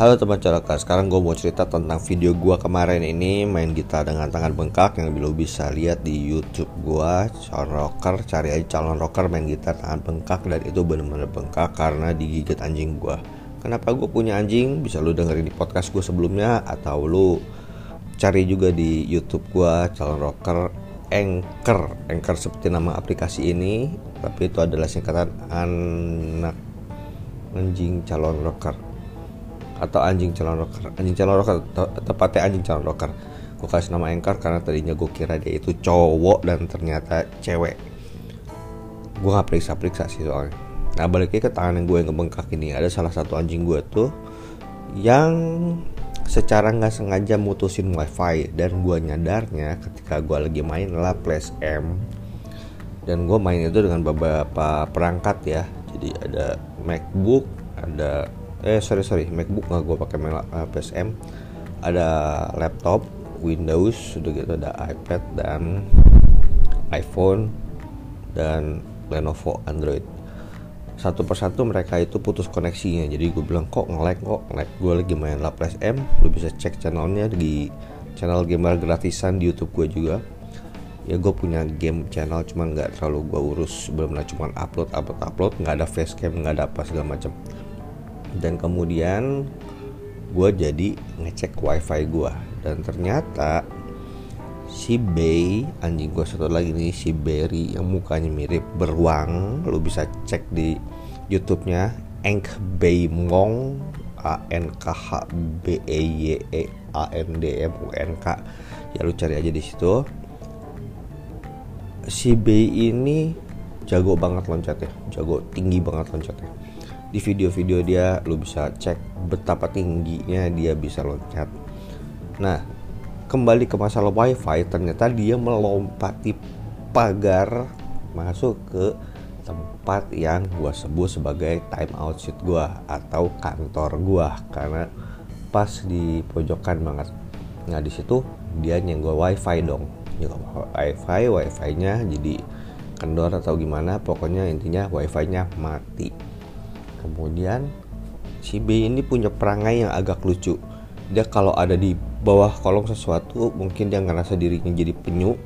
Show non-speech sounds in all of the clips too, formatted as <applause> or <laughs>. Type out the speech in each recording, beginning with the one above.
Halo teman colokar, sekarang gue mau cerita tentang video gue kemarin ini main gitar dengan tangan bengkak yang lo bisa lihat di YouTube gue calon rocker, cari aja calon rocker main gitar tangan bengkak dan itu bener-bener bengkak karena digigit anjing gue. Kenapa gue punya anjing? Bisa lo dengerin di podcast gue sebelumnya atau lo cari juga di YouTube gue calon rocker Anchor, Anchor seperti nama aplikasi ini, tapi itu adalah singkatan anak anjing calon rocker atau anjing calon rocker. Anjing calon rocker tepatnya anjing calon rocker. Gue kasih nama Anchor karena tadinya gue kira dia itu cowok dan ternyata cewek. Gue gak periksa-periksa sih soalnya. Nah baliknya ke tangan yang gue yang ngebengkak ini. Ada salah satu anjing gue tuh yang secara nggak sengaja mutusin wifi dan gue nyadarnya ketika gue lagi main adalah Flash M. Dan gue main itu dengan beberapa perangkat ya. Jadi ada MacBook ada eh sorry sorry. MacBook nggak gue pakai uh, PSM ada laptop Windows sudah gitu ada iPad dan iPhone dan Lenovo Android. Satu persatu mereka itu putus koneksinya. Jadi gue bilang kok nge-lag kok nge-lag? Gue lagi main Laplas M. Lu bisa cek channelnya di channel gamer gratisan di YouTube gue juga. Ya gue punya game channel cuman nggak terlalu gue urus. Belum cuma upload upload upload. Nggak ada facecam nggak ada apa segala macam dan kemudian gue jadi ngecek wifi gue dan ternyata si Bay anjing gue satu lagi nih si Berry yang mukanya mirip beruang. Lu bisa cek di YouTube-nya Enk Bay Mong A N K H B E Y E A N D M U N K. Ya lu cari aja di situ. Si Bay ini jago banget loncatnya jago tinggi banget loncatnya di video-video dia lu bisa cek betapa tingginya dia bisa loncat. Nah kembali ke masalah wifi ternyata dia melompati pagar masuk ke tempat yang gua sebut sebagai time out sheet gua atau kantor gua. Karena pas di pojokan banget. Nah di situ dia nyenggol wifi dong. Nyenggol wifi wifi nya jadi kendor atau gimana pokoknya intinya wifi nya mati kemudian si B ini punya perangai yang agak lucu. Dia kalau ada di bawah kolong sesuatu mungkin dia ngerasa dirinya jadi penyu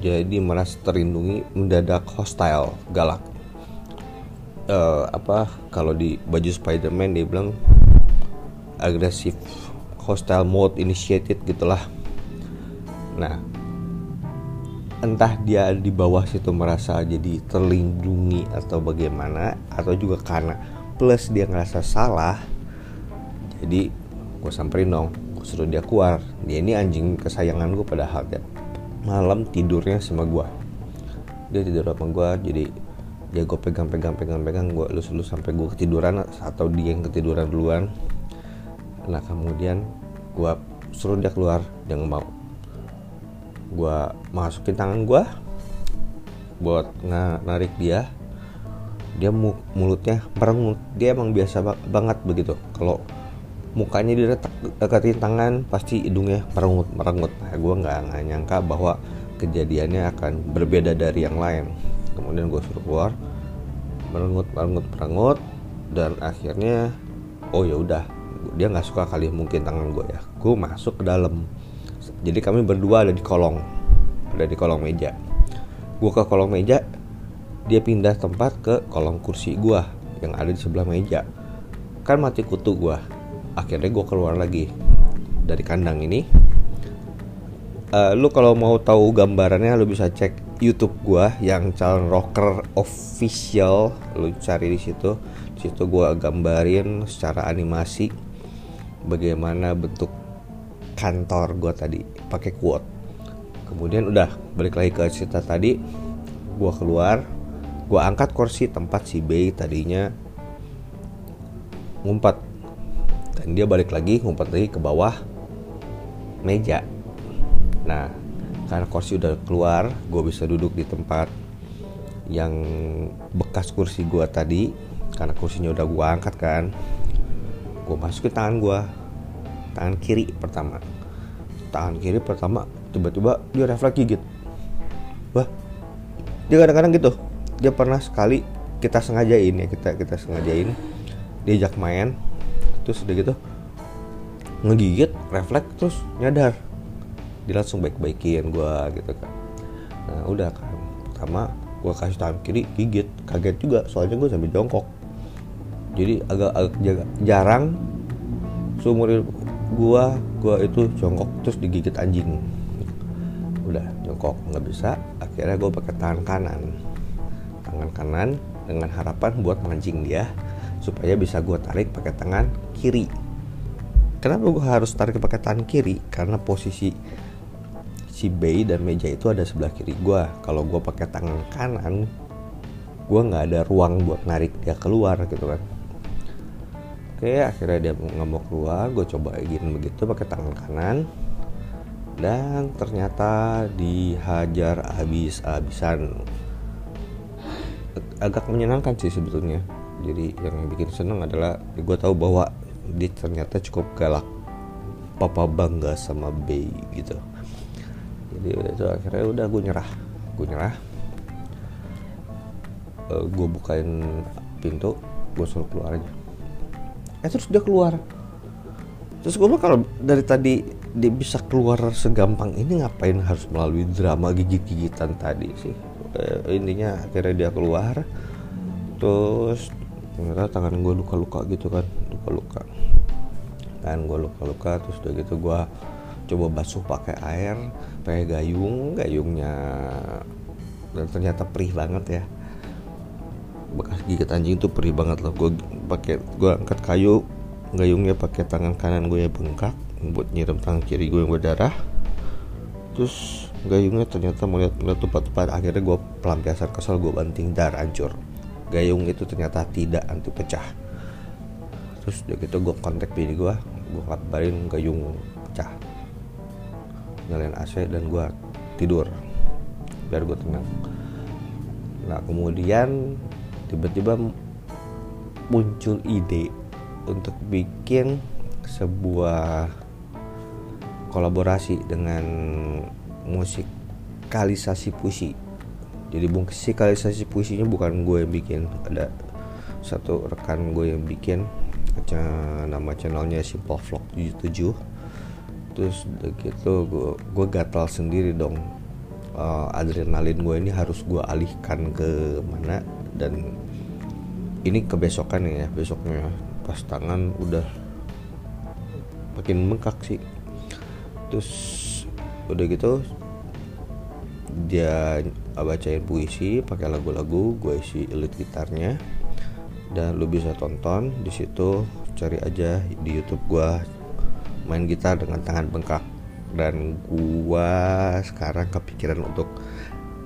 jadi merasa terlindungi mendadak hostile galak. Uh, apa kalau di baju Spider-Man dia bilang agresif hostile mode initiated gitulah. Nah entah dia di bawah situ merasa jadi terlindungi atau bagaimana atau juga karena plus dia ngerasa salah jadi gue samperin dong gue suruh dia keluar. Dia ini anjing kesayangan gue padahal ya malam tidurnya sama gue dia tidur sama gue jadi dia gue pegang pegang pegang pegang gue elus elus sampai gue ketiduran atau dia yang ketiduran duluan. Nah kemudian gue suruh dia keluar dia nggak mau gue masukin tangan gue buat narik dia. Dia mulutnya merengut. Dia emang biasa banget begitu. Kalau mukanya dia deketin tangan pasti hidungnya merengut merengut. Nah, gue nggak nyangka bahwa kejadiannya akan berbeda dari yang lain. Kemudian gue suruh keluar merengut merengut merengut dan akhirnya oh ya udah dia nggak suka kali mungkin tangan gue ya. Gue masuk ke dalam jadi kami berdua ada di kolong ada di kolong meja. Gue ke kolong meja dia pindah tempat ke kolong kursi gue yang ada di sebelah meja. Kan mati kutu gue akhirnya gue keluar lagi dari kandang ini. Uh, lu kalau mau tahu gambarannya lu bisa cek YouTube gue yang calon rocker official. Lu cari di situ. Di situ gue gambarin secara animasi bagaimana bentuk kantor gue tadi pakai quote. Kemudian udah balik lagi ke cerita tadi gue keluar gue angkat kursi tempat si B tadinya ngumpet. Dan dia balik lagi ngumpet lagi ke bawah meja. Nah karena kursi udah keluar gue bisa duduk di tempat yang bekas kursi gue tadi karena kursinya udah gue angkat kan gue masukin tangan gue tangan kiri pertama. Tangan kiri pertama tiba-tiba dia refleks gigit. Wah dia kadang-kadang gitu. Dia pernah sekali kita sengajain ya kita kita sengajain. Diajak main terus udah gitu ngegigit refleks terus nyadar. Dia langsung baik-baikin gue gitu kan. Nah udah kan. Pertama gue kasih tangan kiri gigit. Kaget juga soalnya gue sambil jongkok. Jadi agak, agak jarang seumur gue gue itu jongkok terus digigit anjing. Udah jongkok nggak bisa. Akhirnya gue pakai tangan kanan. Tangan kanan dengan harapan buat mancing dia supaya bisa gue tarik pakai tangan kiri. Kenapa gue harus tarik pakai tangan kiri? Karena posisi si bay dan meja itu ada sebelah kiri gue kalau gue pakai tangan kanan gue nggak ada ruang buat narik dia keluar gitu kan oke akhirnya dia nggak mau keluar. Gue coba gini begitu pakai tangan kanan. Dan ternyata dihajar habis-habisan. Agak menyenangkan sih sebetulnya. Jadi yang bikin seneng adalah gue tahu bahwa dia ternyata cukup galak papa bangga sama B gitu. Jadi udah itu akhirnya udah gue nyerah. Gue nyerah. Uh, eh, gue bukain pintu gue suruh keluar aja eh terus dia keluar. Terus gue bilang kalau dari tadi dia bisa keluar segampang ini ngapain harus melalui drama gigit-gigitan tadi sih? Uh, intinya akhirnya dia keluar. Terus ternyata tangan gue luka-luka gitu kan luka-luka. Kan gue luka-luka terus udah gitu gue coba basuh pakai air pakai gayung gayungnya dan ternyata perih banget ya bekas gigit anjing itu perih banget loh gue pakai gue angkat kayu gayungnya pakai tangan kanan gue ya bengkak buat nyiram tangan kiri gue yang berdarah. Terus gayungnya ternyata melihat melihat tepat-tepat akhirnya gue pelampiasan kesal gue banting dar hancur. Gayung itu ternyata tidak anti pecah. Terus udah gitu gue kontak bini gue gue kabarin gayung pecah. Nyalain AC dan gue tidur. Biar gue tenang. Nah kemudian tiba-tiba muncul ide untuk bikin sebuah kolaborasi dengan musikalisasi puisi. Jadi musikalisasi puisinya bukan gue yang bikin ada satu rekan gue yang bikin nama channelnya Simple Vlog 77 terus gitu gue gue gatal sendiri dong. Uh, adrenalin gue ini harus gue alihkan ke mana dan ini kebesokan ya besoknya pas tangan udah makin bengkak sih. Terus udah gitu dia bacain puisi pakai lagu-lagu gue isi elit gitarnya. Dan lu bisa tonton di situ cari aja di YouTube gue main gitar dengan tangan bengkak. Dan gua sekarang kepikiran untuk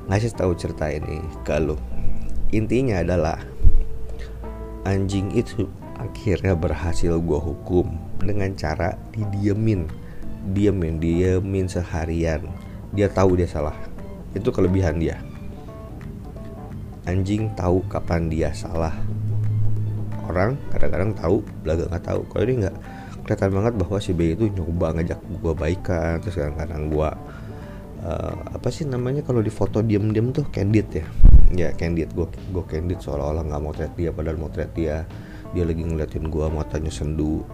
ngasih tahu cerita ini ke lo intinya adalah anjing itu akhirnya berhasil gua hukum dengan cara didiemin. Diemin diemin seharian. Dia tahu dia salah. Itu kelebihan dia. Anjing tahu kapan dia salah. Orang kadang-kadang tahu belaga nggak tahu. Kalau ini nggak kelihatan banget bahwa si B itu nyoba ngajak gue baikan terus kadang-kadang gue uh, apa sih namanya kalau di foto diem-diem tuh candid ya ya candid. Gue gue candid seolah-olah nggak mau teriak dia padahal mau teriak dia. Dia lagi ngeliatin gue matanya sendu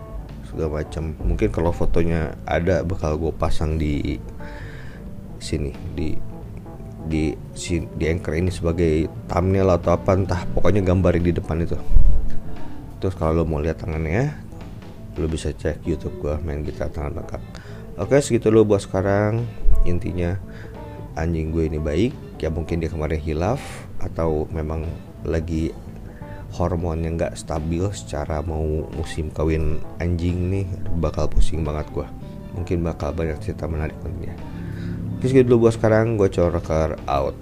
segala macam mungkin kalau fotonya ada bakal gue pasang di sini di di di, di anchor ini sebagai thumbnail atau apa entah. Pokoknya gambar di depan itu. Terus kalau lo mau lihat tangannya lo bisa cek YouTube gua main gitar tangan lengkap. Oke segitu lo buat sekarang. Intinya anjing gue ini baik ya mungkin dia kemarin hilaf atau memang lagi hormon yang nggak stabil secara mau musim kawin anjing nih bakal pusing banget gue mungkin bakal banyak cerita menarik nantinya. Terus gitu dulu buat sekarang gue coreker out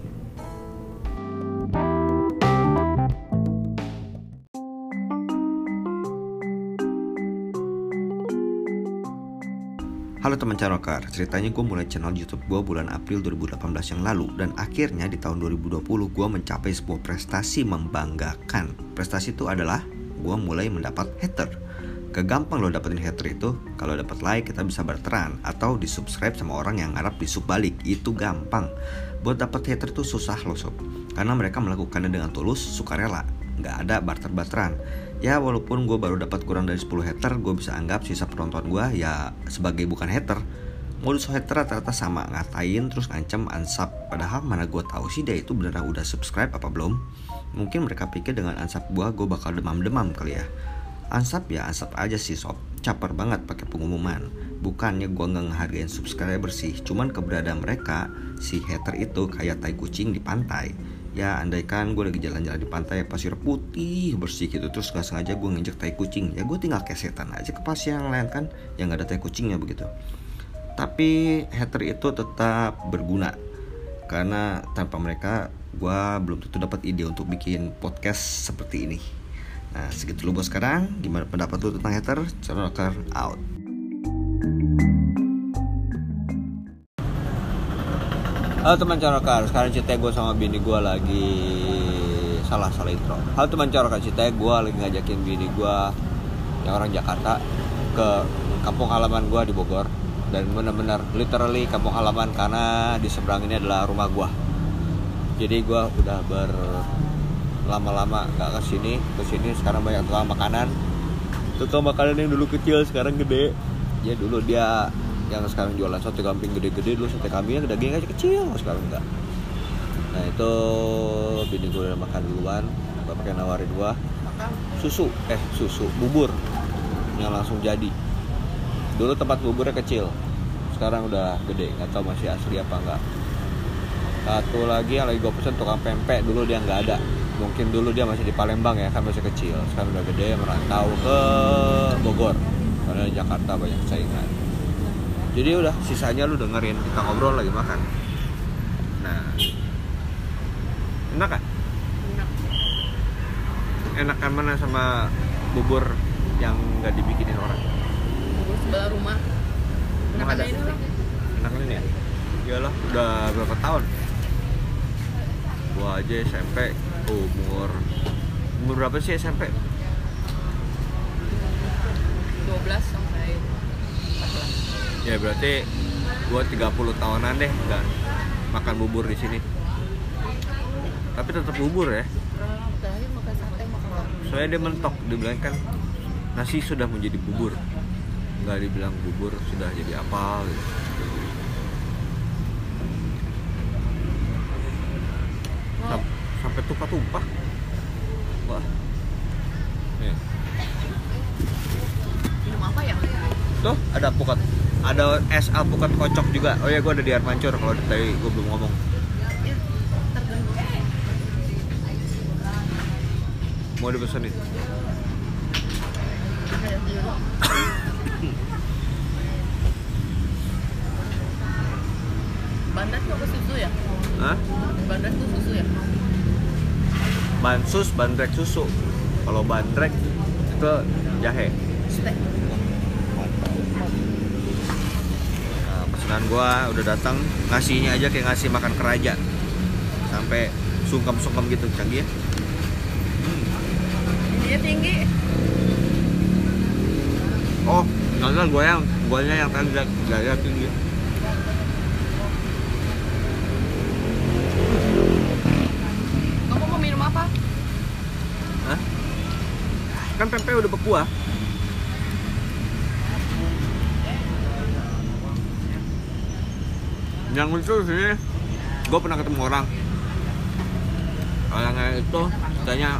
Halo teman Carokar, ceritanya gue mulai channel YouTube gue bulan April 2018 yang lalu dan akhirnya di tahun 2020 gue mencapai sebuah prestasi membanggakan. Prestasi itu adalah gue mulai mendapat hater. Kegampang lo dapetin hater itu, kalau dapat like kita bisa berteran atau di subscribe sama orang yang ngarap di sub balik, itu gampang. Buat dapet hater itu susah loh sob, karena mereka melakukannya dengan tulus, sukarela. Nggak ada barter-barteran. Ya walaupun gue baru dapat kurang dari 10 hater gue bisa anggap sisa penonton gue ya sebagai bukan hater. Modus hater rata-rata sama ngatain terus ngancam unsub. Padahal mana gue tahu sih dia itu beneran udah subscribe apa belum. Mungkin mereka pikir dengan unsub gue gue bakal demam-demam kali ya. Unsub ya unsub aja sih sob. Caper banget pakai pengumuman. Bukannya gue nggak ngehargain subscriber sih cuman keberadaan mereka si hater itu kayak tai kucing di pantai ya andaikan gue lagi jalan-jalan di pantai pasir putih bersih gitu terus nggak sengaja gue nginjek tai kucing. Ya gue tinggal kesetan aja ke pasir yang lain kan yang nggak ada tai kucingnya begitu. Tapi hater itu tetap berguna. Karena tanpa mereka gue belum tentu dapat ide untuk bikin podcast seperti ini. Nah segitu dulu bos sekarang. Gimana pendapat lu tentang hater? Ceroker out Halo teman Corokar, sekarang cerita gue sama bini gue lagi salah salah intro. Halo teman Corokar, cerita gue lagi ngajakin bini gue yang orang Jakarta ke kampung halaman gue di Bogor. Dan benar-benar literally kampung halaman karena di seberang ini adalah rumah gua. Jadi gua udah berlama-lama nggak ke sini ke sini sekarang banyak tukang makanan. Tukang makanan yang dulu kecil sekarang gede. Ya dulu dia yang sekarang jualan sate kambing gede-gede dulu sate kambingnya dagingnya kecil sekarang enggak. Nah itu bini gue udah makan duluan yang nawarin gua susu eh susu bubur yang langsung jadi. Dulu tempat buburnya kecil sekarang udah gede nggak tahu masih asli apa enggak. Satu lagi yang lagi gue pesen tukang pempek dulu dia nggak ada. Mungkin dulu dia masih di Palembang ya kan masih kecil. Sekarang udah gede merantau ke Bogor. Karena Jakarta banyak saingan jadi udah sisanya lu dengerin kita ngobrol lagi makan. Nah. Enak kan? Enakan mana sama bubur yang nggak dibikinin orang? Sebelah rumah. Emang ada? ini lah enak ini ya? Iyalah udah berapa tahun? Gua aja SMP umur. Umur berapa sih SMP 12 sampai 14 ya berarti gua 30 tahunan deh nggak makan bubur di sini. Tapi tetap bubur ya. Soalnya dia mentok dibilang kan nasi sudah menjadi bubur. Nggak dibilang bubur sudah jadi apa gitu. sampai tumpah-tumpah. Wah. Nih. minum apa ya? Tuh ada alpukat ada es alpukat kocok juga oh ya gue ada di air mancur kalau tadi gue belum ngomong mau dipesenin Bandas tuh susu ya? Hah? Bandas tuh susu ya? bansus bandrek susu kalau bandrek itu jahe Steak Pesanan gua udah datang ngasihnya aja kayak ngasih makan keraja. Sampai sungkem-sungkem gitu canggih ya. Ininya tinggi. Oh enggak gua yang gua yang tadi gaya tinggi Kamu mau minum apa? Hah? kan pempek udah berkuah yang lucu sih gue pernah ketemu orang. Orangnya itu katanya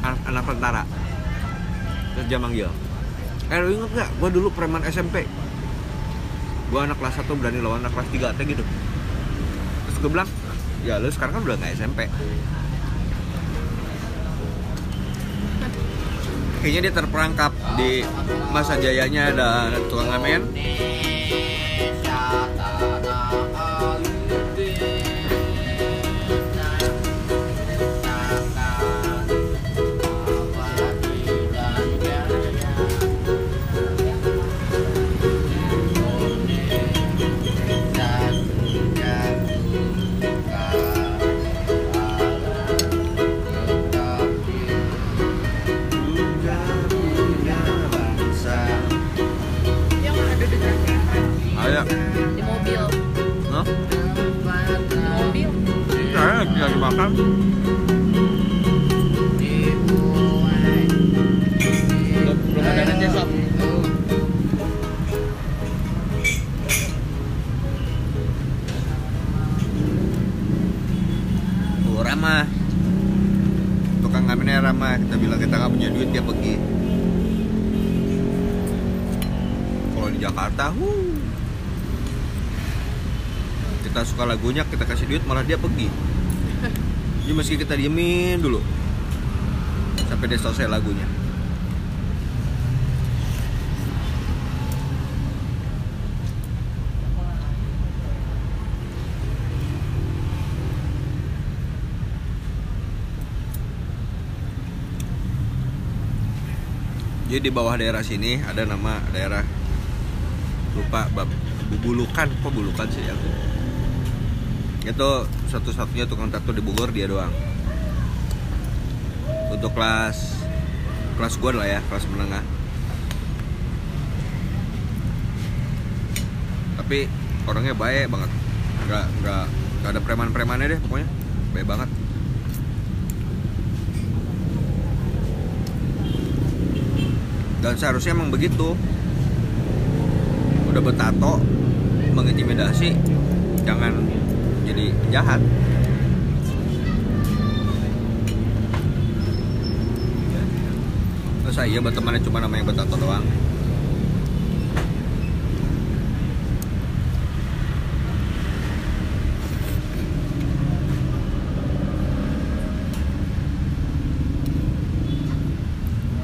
anak, anak tentara. Terus dia manggil eh lu inget gak gue dulu preman SMP gue anak kelas 1 berani lawan anak kelas 3 teh gitu. Terus gue bilang ya lu sekarang kan udah gak SMP kayaknya dia terperangkap di masa jayanya ada tukang ngamen ramah tukang ngamennya ramah kita bilang kita nggak punya duit dia pergi. Kalau di Jakarta kita suka lagunya kita kasih duit malah dia pergi. <laughs> Jadi meski kita diemin dulu. Sampai dia selesai lagunya. Jadi di bawah daerah sini ada nama daerah. Lupa bab Bubulukan kok Bulukan sih ya? Itu satu-satunya tukang tato di Bogor dia doang. Untuk kelas kelas gua lah ya kelas menengah. Tapi orangnya baik banget. Nggak nggak nggak ada preman-premannya deh pokoknya. Baik banget dan seharusnya emang begitu. Udah bertato mengintimidasi jangan jadi penjahat. Terus saya bertemannya cuma nama yang bertato doang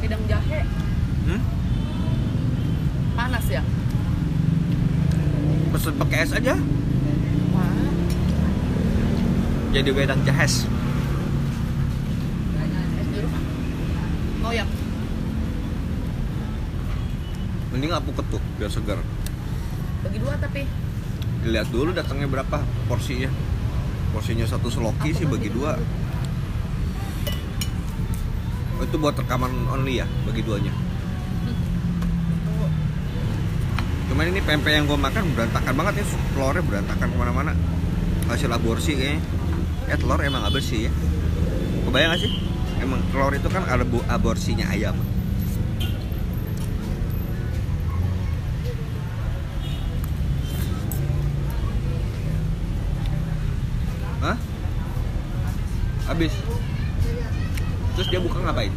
Wedang jahe. hmm? Panas ya? pesen pakai es aja Wah. Jadi wedang jahes. Oh ya. mending aku ketuk biar segar Bagi dua tapi. lihat dulu datangnya berapa porsinya porsinya satu seloki Aku sih bagi dua Oh, itu buat rekaman only ya bagi duanya cuman ini pempek yang gue makan berantakan banget ya telurnya berantakan ke mana-mana hasil aborsi kayaknya ya telur emang gak bersih ya kebayang gak sih emang telur itu kan ada aborsinya ayam Hah? Habis. Terus dia buka ngapain?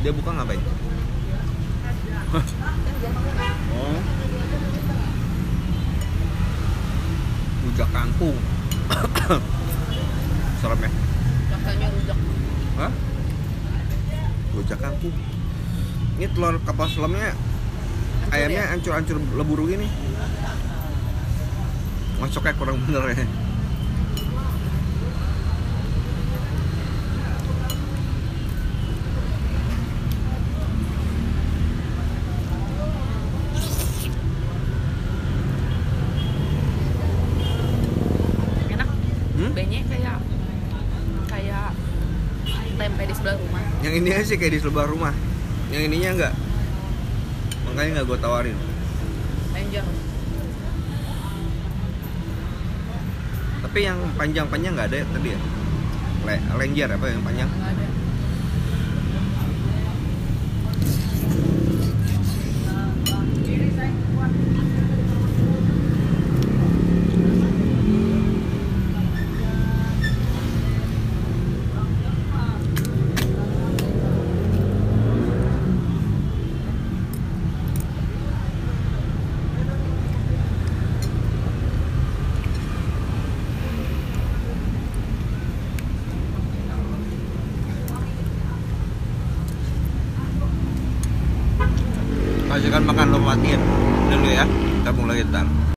Dia buka ngapain? oh. Rujak kangkung. Serem ya? Rasanya rujak. Hah? Rujak kangkung. Ini telur kapal selamnya ayamnya ya? ancur-ancur leburu gini. Masuknya kurang bener ya. Enak. Hmm? Benye kayak kayak tempe di sebelah rumah. Yang ini aja sih kayak di sebelah rumah. Yang ininya enggak. Makanya nggak gue tawarin. Panjang. Tapi yang panjang-panjang nggak ada ya tadi ya. Le lenjer apa yang panjang? Enggak ada.